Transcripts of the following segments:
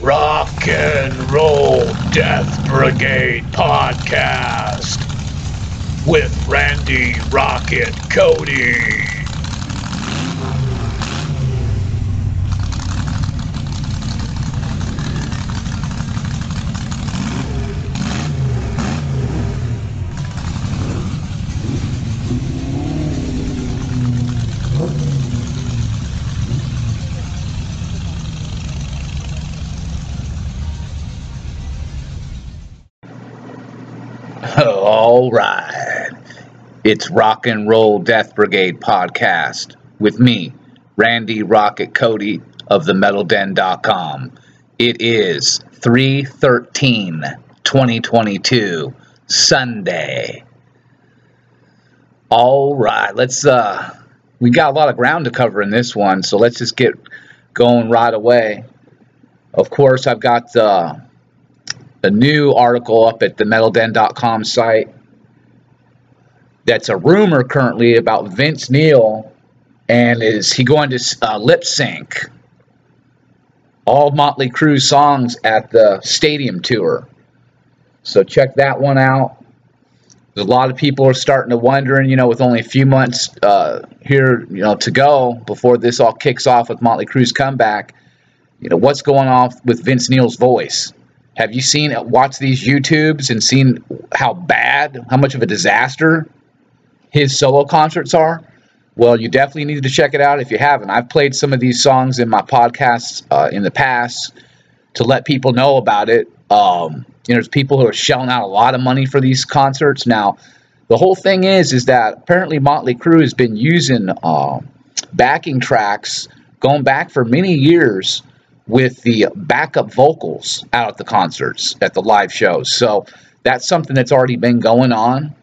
Rock and Roll Death Brigade podcast with Randy Rocket Cody. All right. It's Rock and Roll Death Brigade podcast with me, Randy Rocket Cody of the metalden.com. It is 313 2022 Sunday. All right, let's uh we got a lot of ground to cover in this one, so let's just get going right away. Of course, I've got uh a new article up at the metalden.com site that's a rumor currently about Vince Neil and is he going to uh, lip sync all Motley Crue songs at the stadium tour. So check that one out. A lot of people are starting to wonder, and you know, with only a few months uh, here, you know, to go before this all kicks off with Motley Crue's comeback, you know, what's going on with Vince Neil's voice? Have you seen, watched these YouTubes and seen how bad, how much of a disaster his solo concerts are? Well, you definitely need to check it out if you haven't. I've played some of these songs in my podcasts uh, in the past to let people know about it. Um, you know, there's people who are shelling out a lot of money for these concerts. Now, the whole thing is, is that apparently Motley Crue has been using uh, backing tracks going back for many years with the backup vocals out at the concerts, at the live shows. So that's something that's already been going on.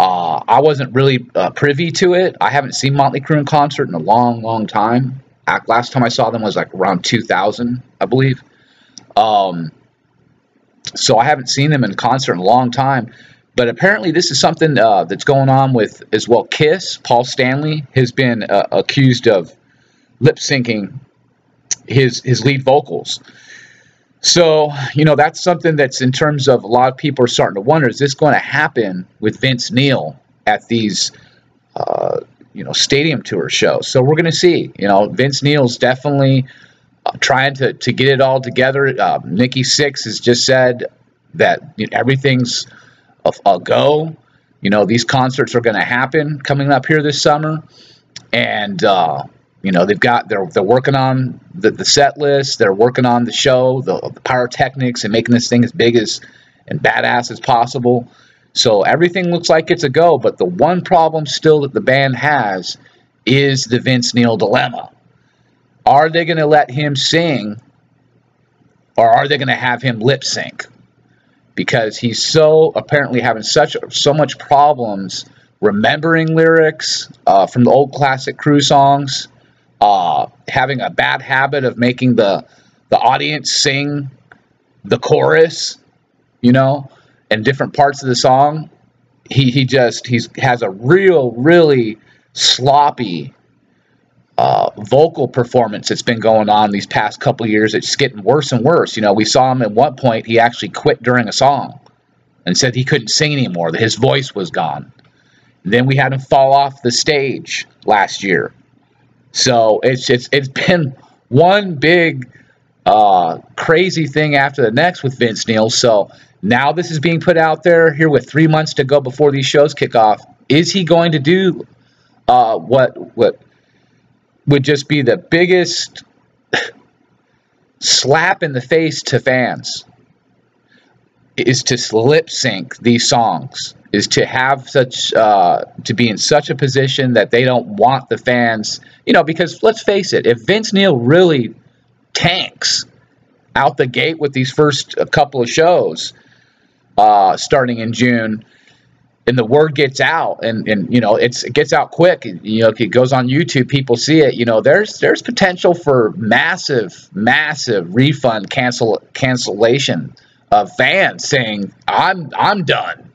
Uh, I wasn't really uh, privy to it. I haven't seen Motley Crue in concert in a long, long time. Last time I saw them was like around 2000, I believe. Um, so I haven't seen them in concert in a long time. But apparently, this is something uh, that's going on with as well. Kiss, Paul Stanley, has been uh, accused of lip syncing his his lead vocals. So, you know, that's something that's in terms of a lot of people are starting to wonder: is this going to happen with Vince Neil at these, uh, you know, stadium tour shows? So we're going to see. You know, Vince Neil's definitely uh, trying to to get it all together. Uh, Nikki Sixx has just said that you know, everything's a, a go. You know, these concerts are going to happen coming up here this summer, and uh, you know, they've got they're they're working on the, the set list, they're working on the show, the, the pyrotechnics, and making this thing as big as and badass as possible. So everything looks like it's a go, but the one problem still that the band has is the Vince Neil dilemma. Are they going to let him sing or are they going to have him lip sync? Because he's so apparently having such so much problems remembering lyrics uh, from the old classic Crue songs uh, having a bad habit of making the the audience sing the chorus, you know, and different parts of the song. He he just he's has a real really sloppy uh, vocal performance that's been going on these past couple years. It's getting worse and worse. You know, we saw him at one point. He actually quit during a song and said he couldn't sing anymore. That his voice was gone. Then we had him fall off the stage last year so it's it's it's been one big uh, crazy thing after the next with Vince Neil. So now this is being put out there here with three months to go before these shows kick off. Is he going to do uh, what what would just be the biggest slap in the face to fans? Is to lip sync these songs is to have such uh, to be in such a position that they don't want the fans, you know, because let's face it, if Vince Neil really tanks out the gate with these first couple of shows uh, starting in June, and the word gets out, and and you know it's it gets out quick, you know, it goes on YouTube, people see it, you know, there's there's potential for massive, massive refund cancel cancellation of fans saying I'm I'm done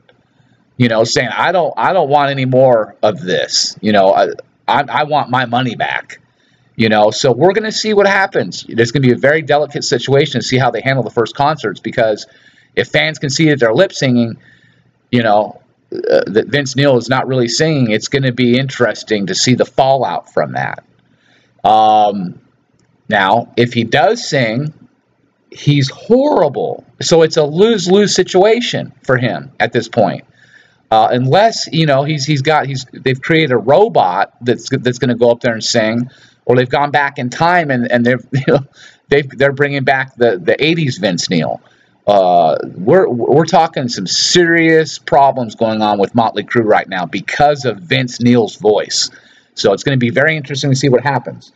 you know, saying I don't I don't want any more of this. You know, I I, I want my money back. You know, so we're going to see what happens. There's going to be a very delicate situation to see how they handle the first concerts because if fans can see that they're lip singing, you know, uh, that Vince Neil is not really singing, it's going to be interesting to see the fallout from that. Um, now, if he does sing, he's horrible. So it's a lose lose situation for him at this point. Uh, unless you know he's he's got he's they've created a robot that's that's going to go up there and sing, or they've gone back in time and and they're you know they they're bringing back the the 80s Vince Neil. Uh, we're we're talking some serious problems going on with Motley Crue right now because of Vince Neil's voice. So it's going to be very interesting to see what happens.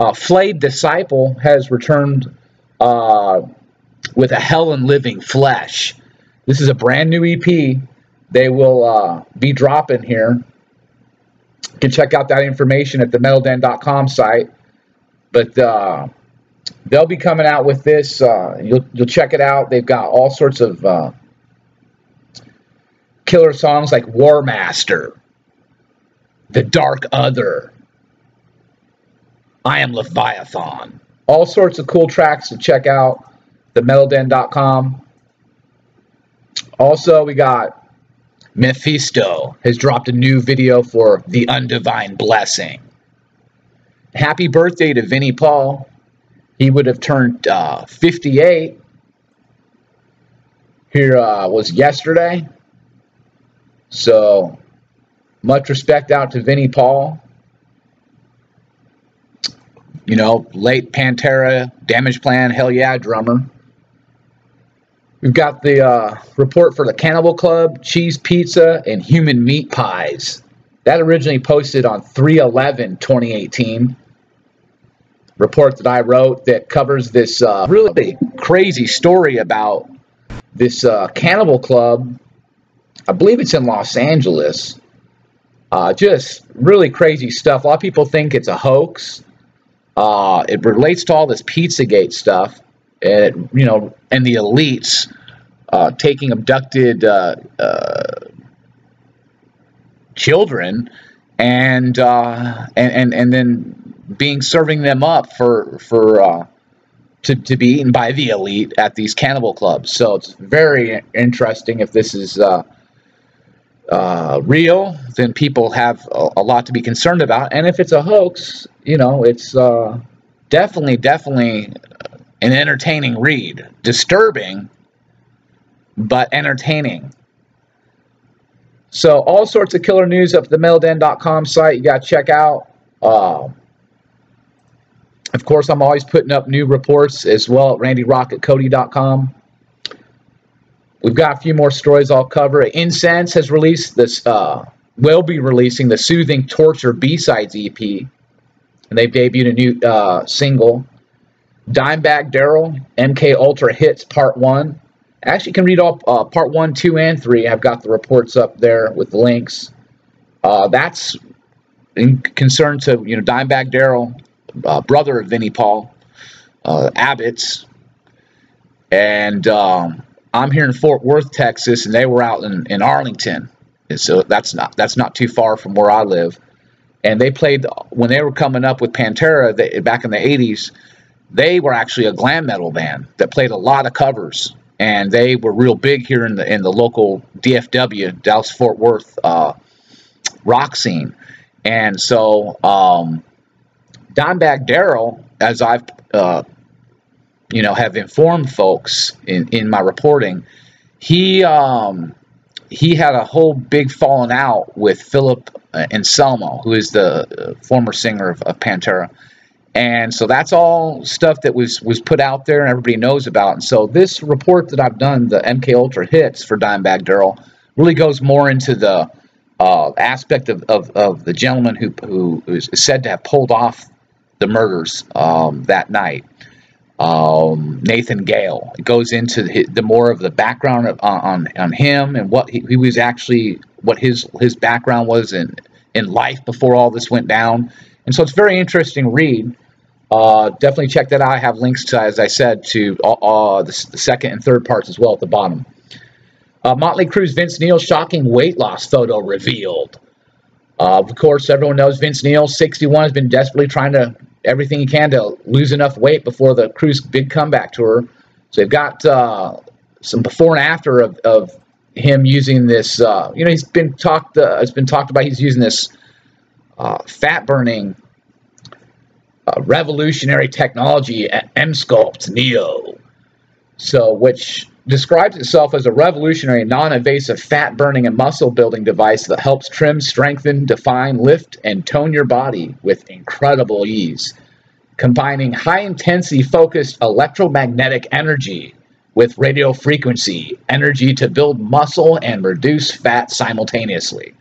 Uh, Flayed Disciple has returned uh, with a Hell and Living Flesh. This is a brand new EP. They will uh, be dropping here. You can check out that information at the metalden.com site. But uh, they'll be coming out with this. Uh, you'll you'll check it out. They've got all sorts of uh, killer songs like War Master, The Dark Other, I Am Leviathan. All sorts of cool tracks to check out. The TheMetalDen.com. Also, we got Mephisto has dropped a new video for The Undivine Blessing. Happy birthday to Vinnie Paul. He would have turned uh, 58. Here uh, was yesterday. So, much respect out to Vinnie Paul. You know, late Pantera, Damage Plan, hell yeah, drummer. We've got the uh, report for the Cannibal Club, cheese pizza, and human meat pies. That originally posted on 311 2018 report that I wrote that covers this uh, really crazy story about this uh, cannibal club. I believe it's in Los Angeles. Uh, just really crazy stuff. A lot of people think it's a hoax. Uh, it relates to all this Pizzagate stuff, and you know, and the elites uh, taking abducted uh, children and, and and and then being serving them up for for uh, to to be eaten by the elite at these cannibal clubs. So it's very interesting if this is uh, uh, real, then people have a, a, lot to be concerned about. And if it's a hoax, you know, it's uh, definitely definitely an entertaining read, disturbing, but entertaining. So all sorts of killer news up at the metalden.com site. You got to check out. Uh, of course, I'm always putting up new reports as well at randyrocketcody.com. We've got a few more stories I'll cover. Incense has released this, uh, will be releasing the Soothing Torture B-Sides EP. And they've debuted a new uh, single. Dimebag Darrell, MK Ultra Hits Part 1. Actually, you can read all uh, Part 1, 2, and 3. I've got the reports up there with the links. Uh, that's in concern to, you know, Dimebag Darrell uh, brother of Vinnie Paul, uh, Abbott's, and um, I'm here in Fort Worth, Texas, and they were out in, in Arlington, and so that's not that's not too far from where I live. And they played when they were coming up with Pantera they, back in the '80s. They were actually a glam metal band that played a lot of covers, and they were real big here in the in the local DFW, Dallas Fort Worth uh, rock scene. And so um, Dimebag Darrell, as I've uh, you know have informed folks in in my reporting, he um, he had a whole big falling out with Philip uh, Anselmo, who is the uh, former singer of, of, Pantera. And so that's all stuff that was was put out there and everybody knows about. And so this report that I've done, the MK Ultra hits for Dimebag Darrell, really goes more into the uh, aspect of, of, of, the gentleman who, who is said to have pulled off the murders um, that night. Um, Nathan Gale it goes into the, the, more of the background of, on on him and what he, he, was actually what his his background was in in life before all this went down. And so it's very interesting read. Uh, definitely check that out. I have links to, as I said, to uh, uh the, the, second and third parts as well at the bottom. Uh, Motley Crue's Vince Neil shocking weight loss photo revealed. Uh, of course, everyone knows Vince Neil, 61, has been desperately trying to everything he can to lose enough weight before the Crue's big comeback tour. So they've got uh, some before and after of, of him using this. You know, he's been talked. It's been talked about. He's using this fat burning Uh, revolutionary technology at Emsculpt Neo. So, which describes itself as a revolutionary, non-invasive fat burning and muscle building device that helps trim, strengthen, define, lift, and tone your body with incredible ease. Combining high intensity focused electromagnetic energy with radio frequency energy to build muscle and reduce fat simultaneously.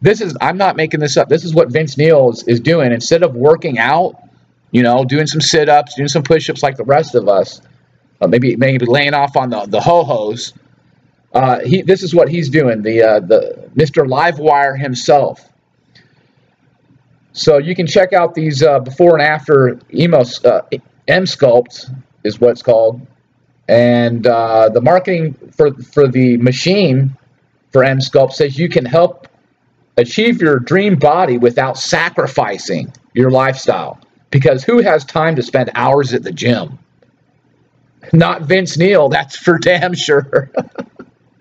This is, I'm not making this up. This is what Vince Neil is, is doing. Instead of working out, you know, doing some sit ups, doing some push ups like the rest of us, uh, maybe maybe laying off on the the ho hos. Uh, he this is what he's doing. The uh, the Mr. Livewire himself. So you can check out these uh, before and after emo uh, Emsculpt is what it's called, and uh, the marketing for for the machine for Emsculpt says you can help achieve your dream body without sacrificing your lifestyle. Because who has time to spend hours at the gym? Not Vince Neil, that's for damn sure.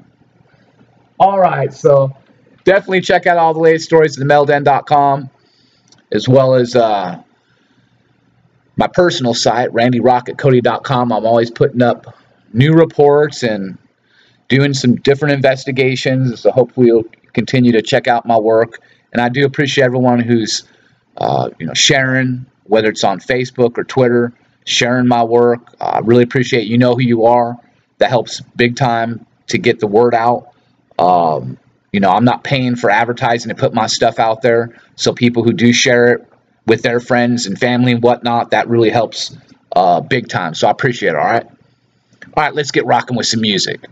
all right, so definitely check out all the latest stories at themetalden.com, as well as uh, my personal site, randyrocketcody.com. I'm always putting up new reports and doing some different investigations. So hopefully you'll continue to check out my work. And I do appreciate everyone who's uh, you know sharing, whether it's on Facebook or Twitter sharing my work. I uh, really appreciate you know who you are. That helps big time to get the word out. Um, you know, I'm not paying for advertising to put my stuff out there. So people who do share it with their friends and family and whatnot, that really helps uh, big time. So I appreciate it. All right. All right, let's get rocking with some music.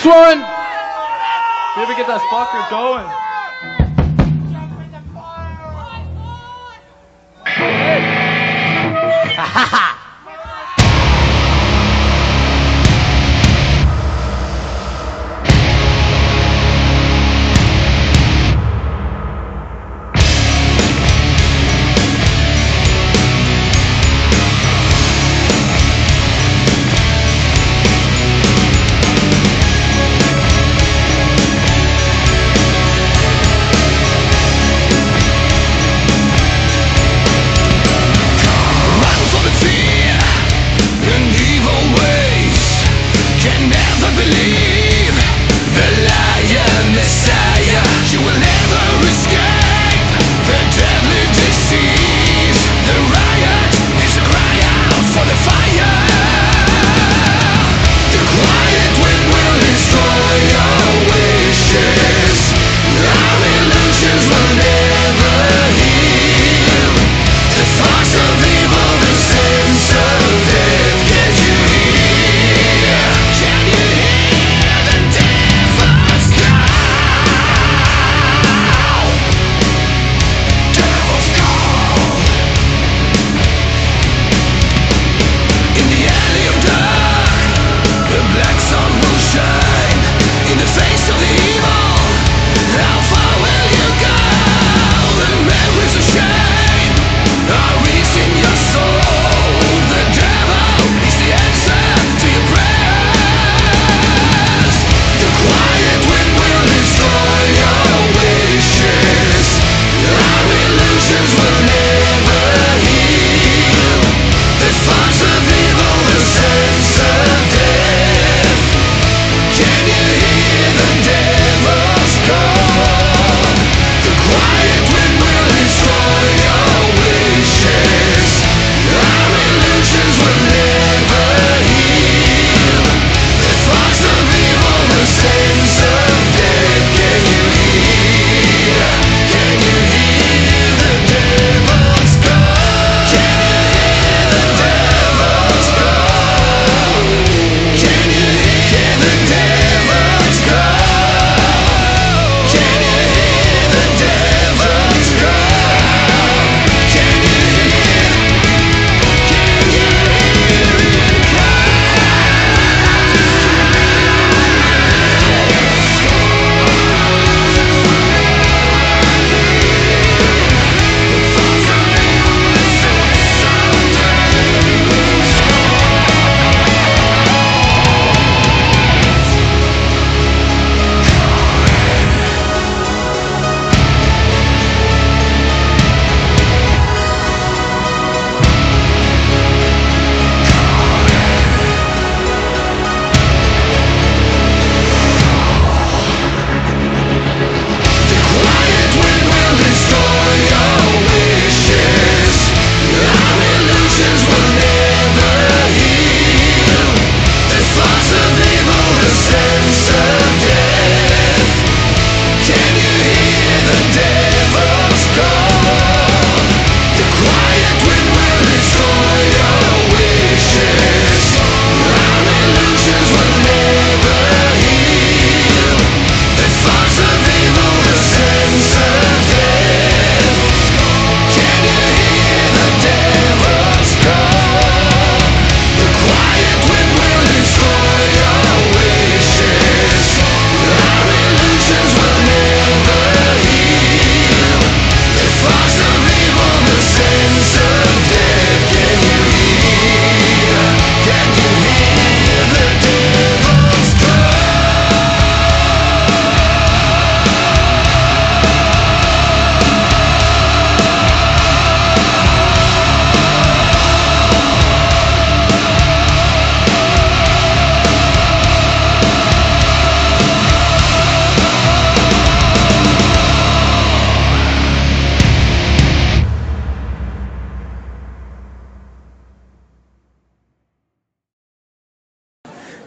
This one! We ever get that fucker going?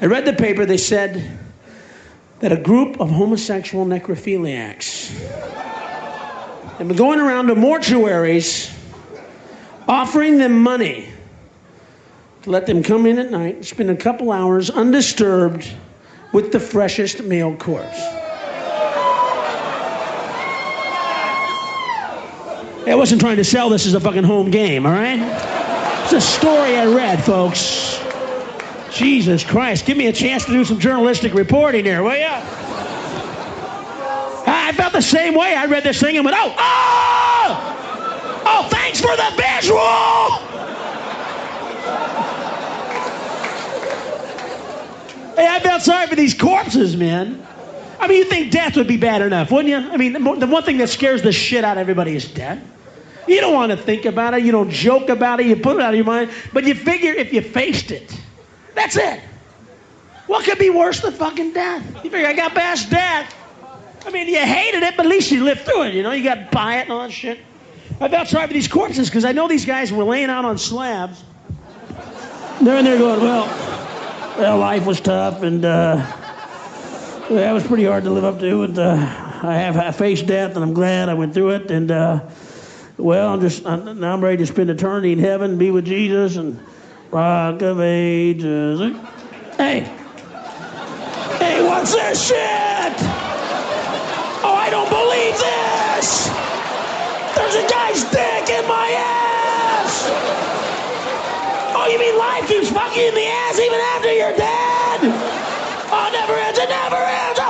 I read the paper, they said that a group of homosexual necrophiliacs have been going around to mortuaries offering them money to let them come in at night and spend a couple hours undisturbed with the freshest male corpse. I wasn't trying to sell this as a fucking home game, all right? It's a story I read, folks. Jesus Christ, give me a chance to do some journalistic reporting here, will ya? I felt the same way. I read this thing and went, oh, oh! Oh, thanks for the visual! Hey, I felt sorry for these corpses, man. I mean, you think death would be bad enough, wouldn't you? I mean, the, the one thing that scares the shit out of everybody is death. You don't want to think about it. You don't joke about it. You put it out of your mind. But you figure if you faced it, that's it. What could be worse than fucking death? You figure I got past death. I mean, you hated it, but at least you lived through it. You know, you got by it and all that shit. I felt sorry for these corpses because I know these guys were laying out on slabs. They're in there going, well, well, life was tough, and uh, that was pretty hard to live up to. And uh, I have I faced death, and I'm glad I went through it. And uh, well, I'm just I'm, now I'm ready to spend eternity in heaven, and be with Jesus, and rock of ages. Hey, hey, what's this shit? Oh, I don't believe this. There's a guy's dick in my ass. Oh, you mean life keeps fucking you in the ass even after you're dead? Oh, never ends, it never ends.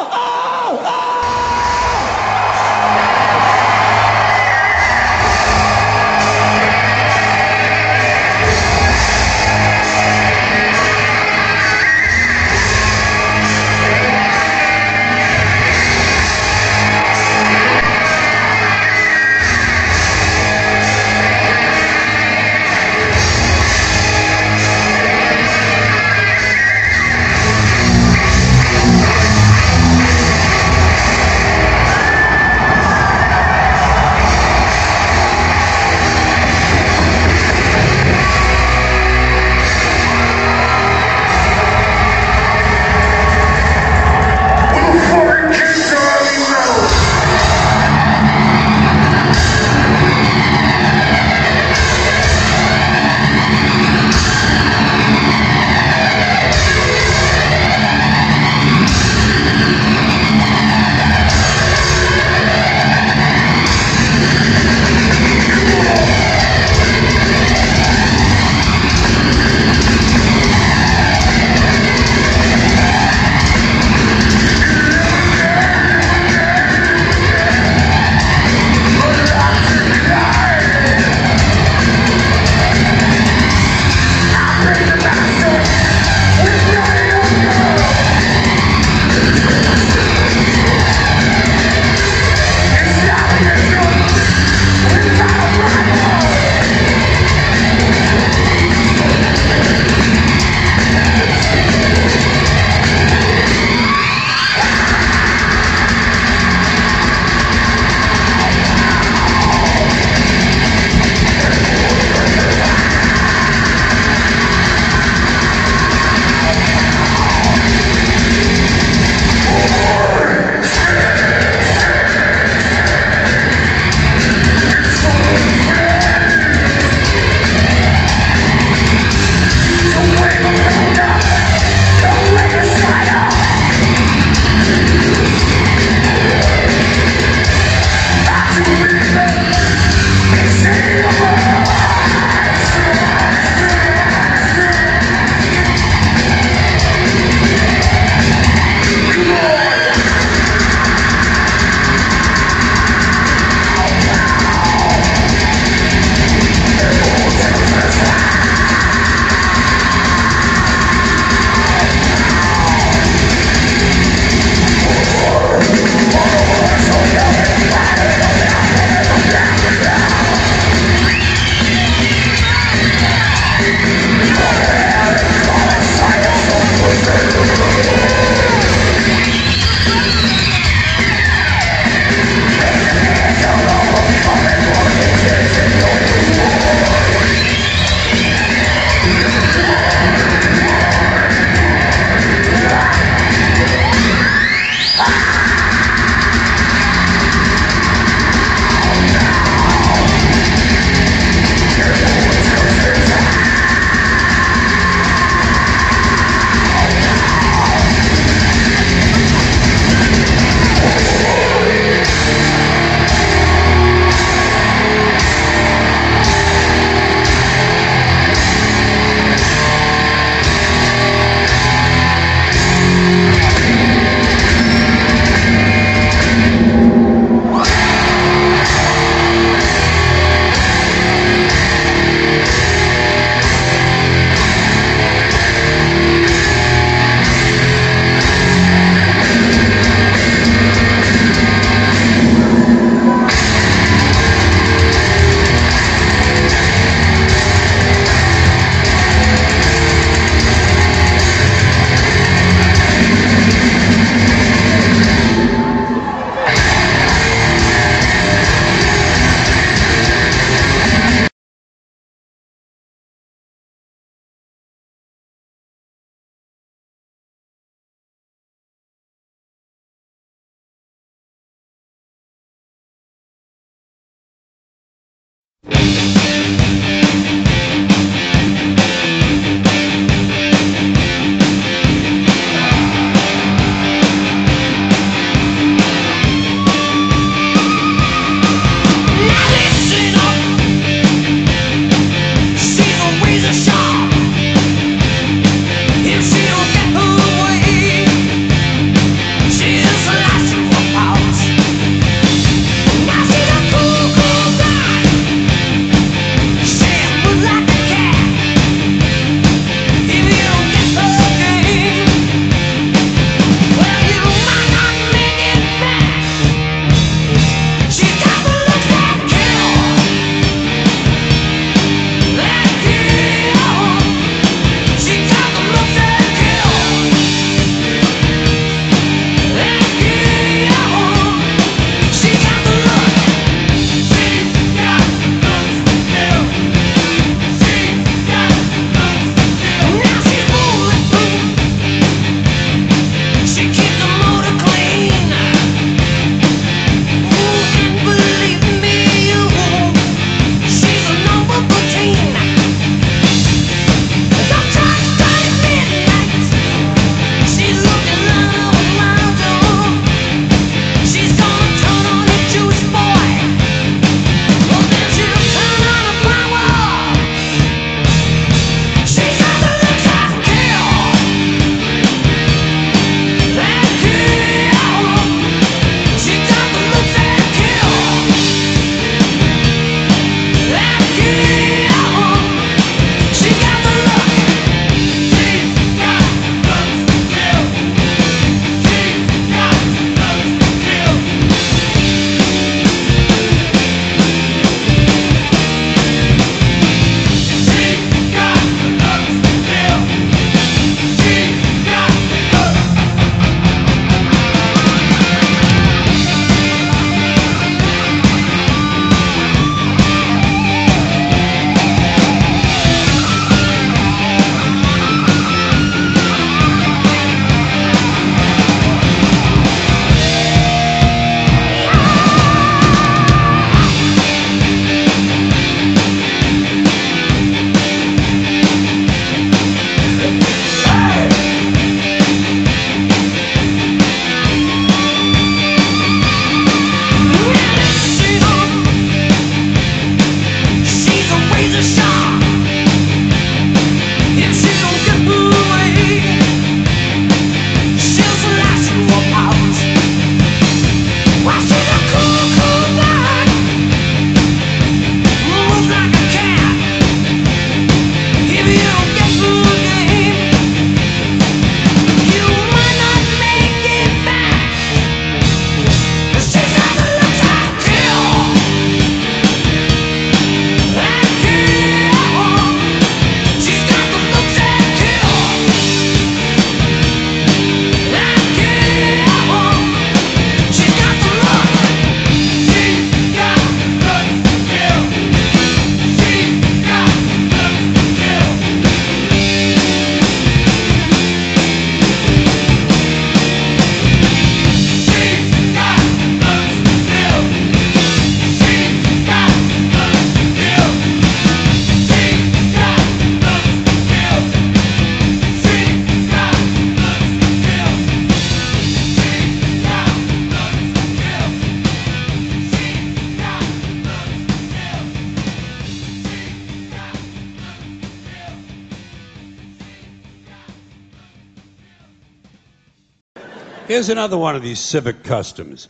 Here's another one of these civic customs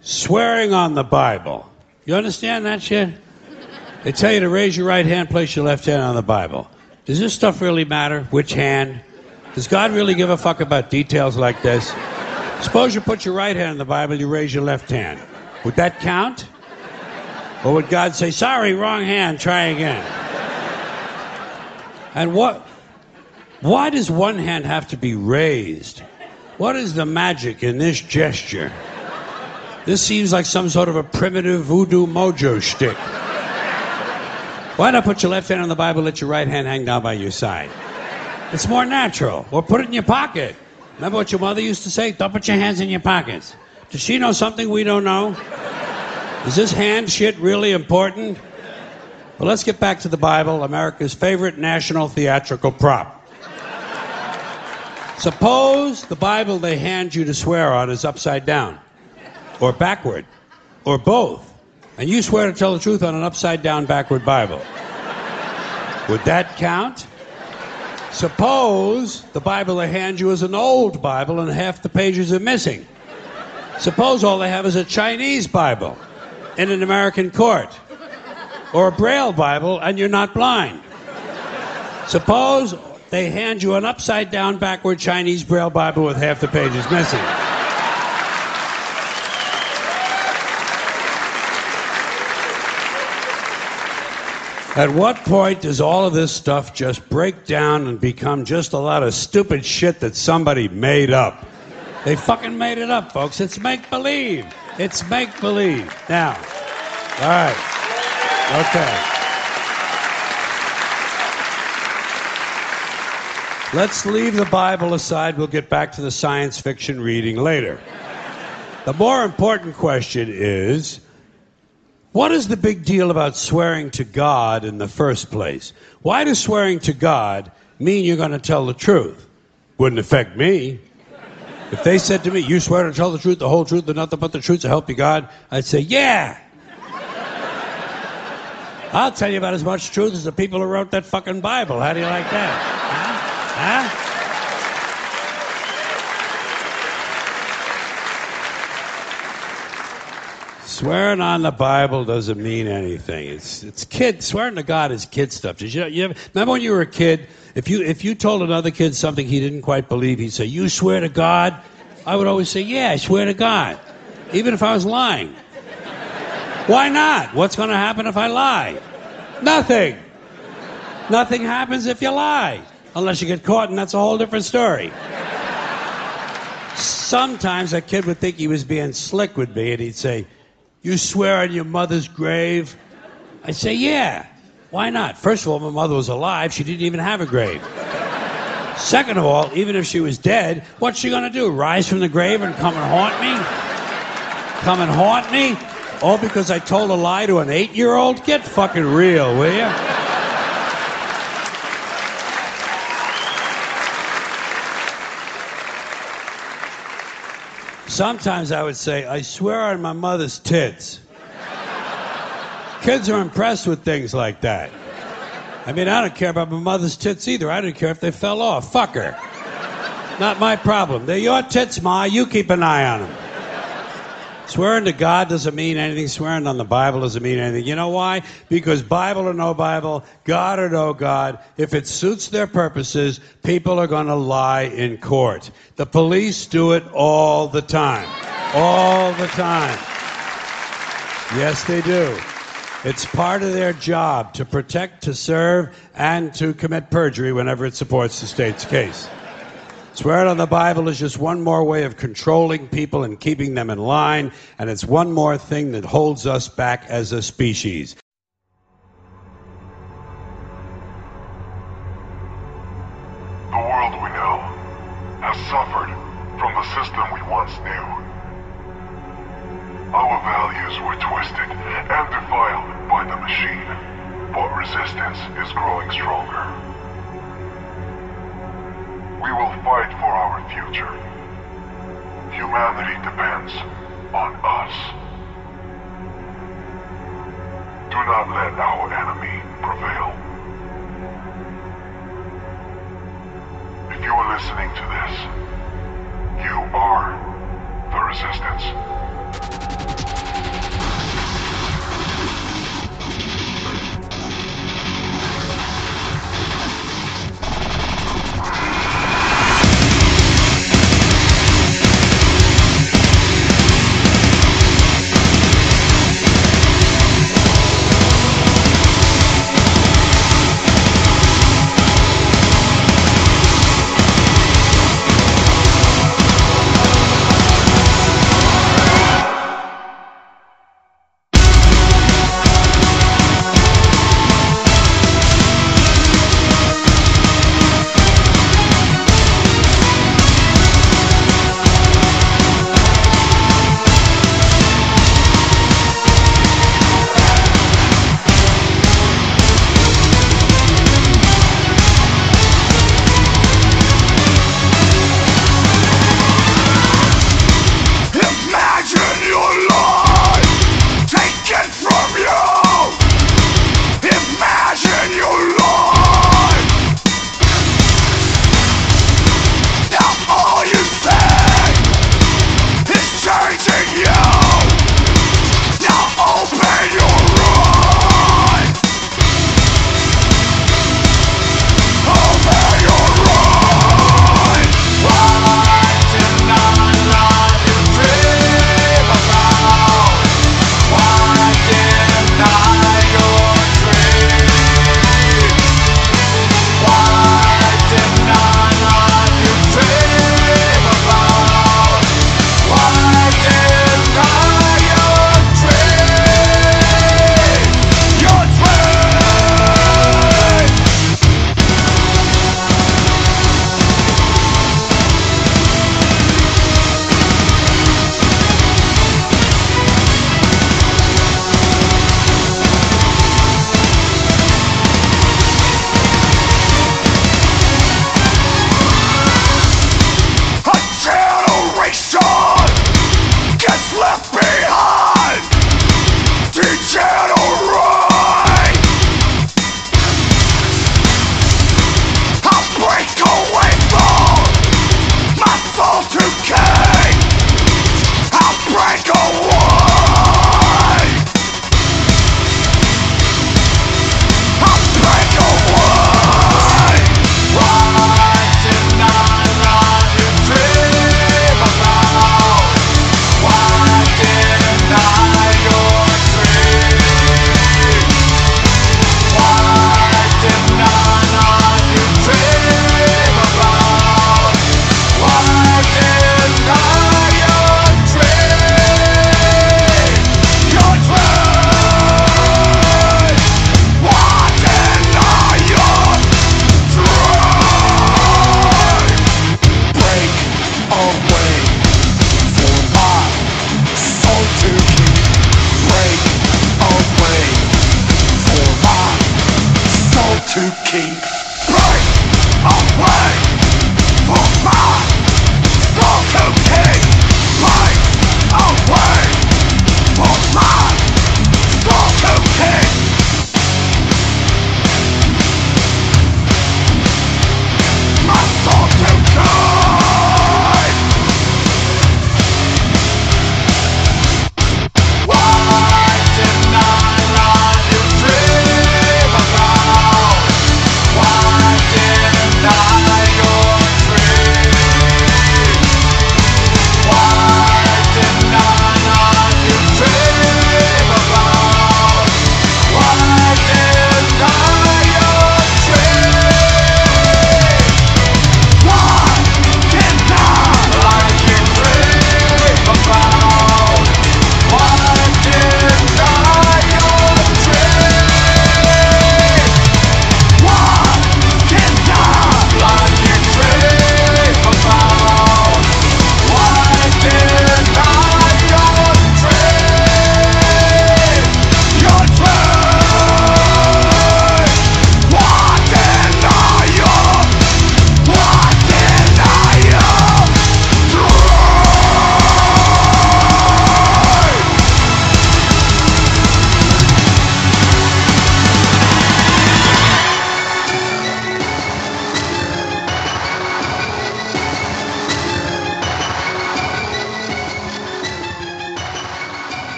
swearing on the Bible. You understand that shit? They tell you to raise your right hand, place your left hand on the Bible. Does this stuff really matter? Which hand? Does God really give a fuck about details like this? Suppose you put your right hand on the Bible, you raise your left hand. Would that count? Or would God say, sorry, wrong hand, try again? And what, why does one hand have to be raised? What is the magic in this gesture? This seems like some sort of a primitive voodoo mojo shtick. Why not put your left hand on the Bible, let your right hand hang down by your side? It's more natural. Or put it in your pocket. Remember what your mother used to say? Don't put your hands in your pockets. Does she know something we don't know? Is this hand shit really important? Well, let's get back to the Bible, America's favorite national theatrical prop. Suppose the Bible they hand you to swear on is upside down, or backward, or both, and you swear to tell the truth on an upside down, backward Bible. Would that count? Suppose the Bible they hand you is an old Bible and half the pages are missing. Suppose all they have is a Chinese Bible in an American court, or a Braille Bible and you're not blind. Suppose they hand you an upside down, backward Chinese Braille Bible with half the pages missing. At what point does all of this stuff just break down and become just a lot of stupid shit that somebody made up? They fucking made it up, folks. It's make believe. It's make believe. Now, all right. Okay. Let's leave the Bible aside. We'll get back to the science fiction reading later. The more important question is what is the big deal about swearing to God in the first place? Why does swearing to God mean you're going to tell the truth? Wouldn't affect me. If they said to me, You swear to tell the truth, the whole truth, and nothing but the truth to help you God, I'd say, Yeah. I'll tell you about as much truth as the people who wrote that fucking Bible. How do you like that? Huh? Swearing on the Bible doesn't mean anything. It's it's kid swearing to God is kid stuff. Did you, you ever, remember when you were a kid? If you if you told another kid something he didn't quite believe, he'd say, "You swear to God." I would always say, "Yeah, I swear to God," even if I was lying. Why not? What's going to happen if I lie? Nothing. Nothing happens if you lie, unless you get caught, and that's a whole different story. Sometimes a kid would think he was being slick with me, and he'd say, You swear on your mother's grave? I'd say, Yeah. Why not? First of all, my mother was alive. She didn't even have a grave. Second of all, even if she was dead, what's she going to do? Rise from the grave and come and haunt me? Come and haunt me? All because I told a lie to an eight year old? Get fucking real, will you? Sometimes I would say, I swear on my mother's tits. Kids are impressed with things like that. I mean, I don't care about my mother's tits either. I don't care if they fell off. Fuck her. Not my problem. They're your tits, Ma. You keep an eye on them. Swearing to God doesn't mean anything. Swearing on the Bible doesn't mean anything. You know why? Because Bible or no Bible, God or no God, if it suits their purposes, people are going to lie in court. The police do it all the time. All the time. Yes, they do. It's part of their job to protect, to serve, and to commit perjury whenever it supports the state's case. Swearing on the Bible is just one more way of controlling people and keeping them in line, and it's one more thing that holds us back as a species. The world we know has suffered from the system we once knew. Our values were twisted and defiled by the machine, but resistance is growing stronger. We will fight for our future. Humanity depends on us. Do not let our enemy prevail. If you are listening to this, you are the resistance.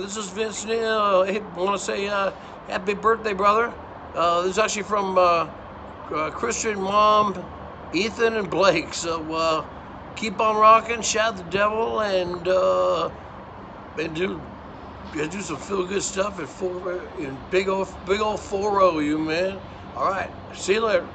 This is Vince Neil. Hey, want to say uh, happy birthday, brother. Uh, this is actually from uh, uh, Christian mom, Ethan and Blake. So uh, keep on rocking, shout the devil, and and do do some feel good stuff in four in big old big old four row, you man. All right, see you later.